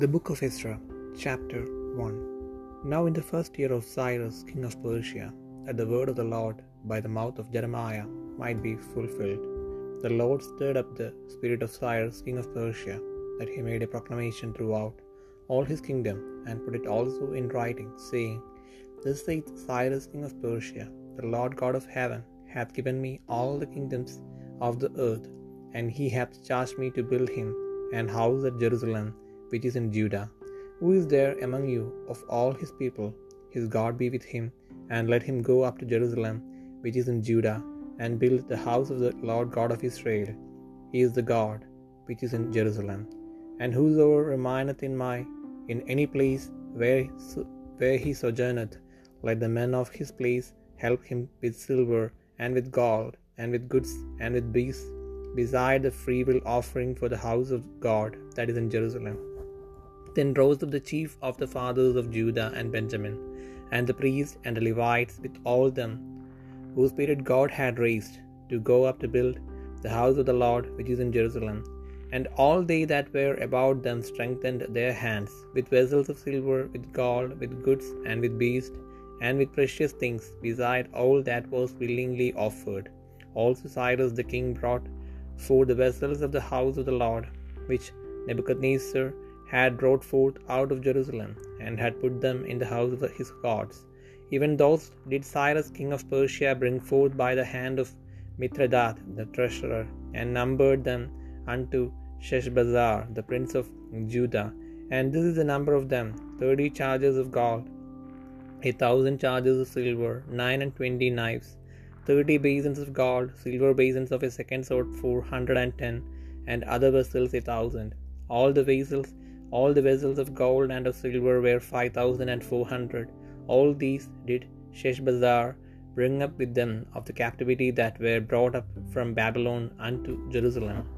The Book of Ezra, Chapter 1 Now in the first year of Cyrus, king of Persia, that the word of the Lord by the mouth of Jeremiah might be fulfilled, the Lord stirred up the spirit of Cyrus, king of Persia, that he made a proclamation throughout all his kingdom, and put it also in writing, saying, Thus saith Cyrus, king of Persia, The Lord God of heaven hath given me all the kingdoms of the earth, and he hath charged me to build him an house at Jerusalem which is in Judah. Who is there among you of all his people? His God be with him, and let him go up to Jerusalem, which is in Judah, and build the house of the Lord God of Israel. He is the God which is in Jerusalem. And whosoever remaineth in my in any place where, where he sojourneth, let the men of his place help him with silver and with gold and with goods and with beasts, beside the freewill offering for the house of God that is in Jerusalem. Then rose up the chief of the fathers of Judah and Benjamin, and the priests and the Levites with all them, whose spirit God had raised, to go up to build the house of the Lord which is in Jerusalem. And all they that were about them strengthened their hands with vessels of silver, with gold, with goods, and with beasts, and with precious things, beside all that was willingly offered. Also Cyrus the king brought for the vessels of the house of the Lord, which Nebuchadnezzar had brought forth out of Jerusalem, and had put them in the house of his gods. Even those did Cyrus king of Persia bring forth by the hand of Mithredath the treasurer, and numbered them unto Sheshbazzar the prince of Judah. And this is the number of them thirty chargers of gold, a thousand chargers of silver, nine and twenty knives, thirty basins of gold, silver basins of a second sort, four hundred and ten, and other vessels a thousand. All the vessels all the vessels of gold and of silver were five thousand and four hundred. All these did Sheshbazzar bring up with them of the captivity that were brought up from Babylon unto Jerusalem.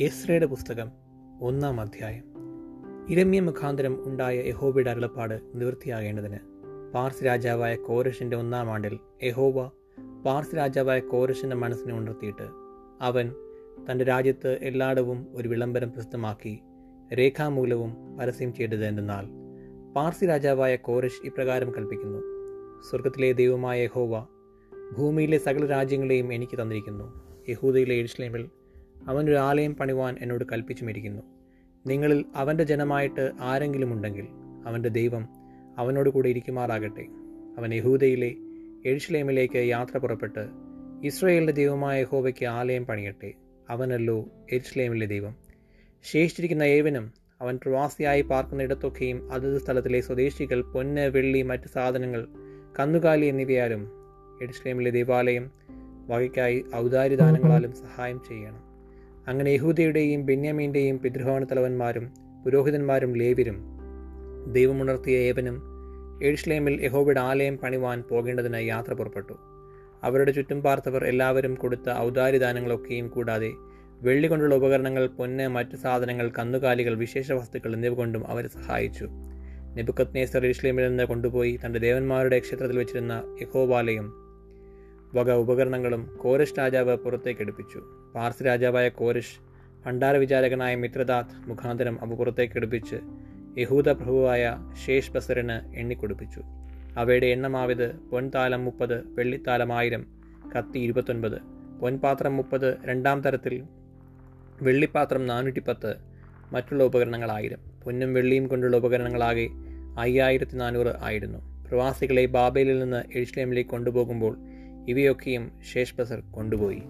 എസ്രയുടെ പുസ്തകം ഒന്നാം അധ്യായം. ഇരമ്യ മുഖാന്തരം ഉണ്ടായ യഹോബയുടെ അരുളപ്പാട് നിവൃത്തിയാകേണ്ടതിന് pars രാജാവായ കോരഷിന്റെ ഒന്നാം ആണ്ടിൽ യഹോബ pars രാജാവായ കോരഷിന്റെ മനസ്സിനെ ഉണർത്തിയിട്ട് അവൻ തന്റെ രാജ്യത്ത് എല്ലായിടവും ഒരു വിളംബരം പ്രസിദ്ധമാക്കി രേഖാമൂലവും പരസ്യം ചെയ്തത് എന്തെന്നാൽ പാർസി രാജാവായ കോരഷ് ഇപ്രകാരം കൽപ്പിക്കുന്നു. സ്വർഗത്തിലെ ദൈവമായ യഹോവ ഭൂമിയിലെ സകല രാജ്യങ്ങളെയും എനിക്ക് തന്നിരിക്കുന്നു. യഹൂദയിലെ എഴുസ്ലേമിൽ അവനൊരു ആലയം പണിവാൻ എന്നോട് കൽപ്പിച്ചുമിരിക്കുന്നു. നിങ്ങളിൽ അവന്റെ ജനമായിട്ട് ആരെങ്കിലും ഉണ്ടെങ്കിൽ അവന്റെ ദൈവം അവനോട് കൂടെ ഇരിക്കുമാറാകട്ടെ. അവൻ യഹൂദയിലെ എഴുഷലേമിലേക്ക് യാത്ര പുറപ്പെട്ട് ഇസ്രയേലിന്റെ ദൈവമായ യഹോവയ്ക്ക് ആലയം പണിയട്ടെ. അവനല്ലോ എരുഷലേമിലെ ദൈവം. ശേഷിച്ചിരിക്കുന്ന ഏവനും അവൻ പ്രവാസിയായി പാർക്കുന്നിടത്തൊക്കെയും അതത് സ്ഥലത്തിലെ സ്വദേശികൾ പൊന്ന് വെള്ളി മറ്റ് സാധനങ്ങൾ കന്നുകാലി എന്നിവയാലും എരുഷലേമിലെ ദേവാലയം വകയ്ക്കായി ഔദാര്യദാനങ്ങളാലും സഹായം ചെയ്യണം. അങ്ങനെ യഹൂദയുടെയും ബെന്യാമീന്റെയും പിതൃഭവന തലവന്മാരും പുരോഹിതന്മാരും ലേവരും ദൈവമുണർത്തിയ ഏവനും എഴുഷ്ലേമിൽ യഹോബയുടെ ആലയം പണിവാൻ പോകേണ്ടതിനായി യാത്ര പുറപ്പെട്ടു. അവരുടെ ചുറ്റും പാർത്തവർ എല്ലാവരും കൊടുത്ത ഔദാരിദാനങ്ങളൊക്കെയും കൂടാതെ വെള്ളി കൊണ്ടുള്ള ഉപകരണങ്ങൾ പൊന്ന് മറ്റ് സാധനങ്ങൾ കന്നുകാലികൾ വിശേഷ വസ്തുക്കൾ എന്നിവ കൊണ്ടും അവരെ സഹായിച്ചു. നെബുക്കത്നേസർ ഇസ്ലേമിൽ നിന്ന് കൊണ്ടുപോയി തന്റെ ദേവന്മാരുടെ ക്ഷേത്രത്തിൽ വെച്ചിരുന്ന യഹോബാലയം വക ഉപകരണങ്ങളും കോരിഷ് രാജാവ് പുറത്തേക്ക് എടുപ്പിച്ചു പാർസ് രാജാവായ കോരിഷ് ഭണ്ഡാര വിചാരകനായ മിത്രദാത് മുഖാന്തരം അവ പുറത്തേക്ക് എടുപ്പിച്ച് യഹൂദ പ്രഭുവായ ശേഷ് ബസറിന് എണ്ണിക്കൊടുപ്പിച്ചു. അവയുടെ എണ്ണമാവിത് പൊൻതാലം മുപ്പത് വെള്ളിത്താലം ആയിരം കത്തി ഇരുപത്തൊൻപത് പൊൻപാത്രം മുപ്പത് രണ്ടാം തരത്തിൽ വെള്ളിപ്പാത്രം നാനൂറ്റി പത്ത് മറ്റുള്ള ഉപകരണങ്ങൾ ആയിരം. പൊന്നും വെള്ളിയും കൊണ്ടുള്ള ഉപകരണങ്ങളാകെ അയ്യായിരത്തി നാനൂറ് ആയിരുന്നു. പ്രവാസികളെ ബാബേലിൽ നിന്ന് എഴുസ്ലേമിലേക്ക് കൊണ്ടുപോകുമ്പോൾ ഇവയൊക്കെയും ശേഷ്ബസർ കൊണ്ടുപോയി.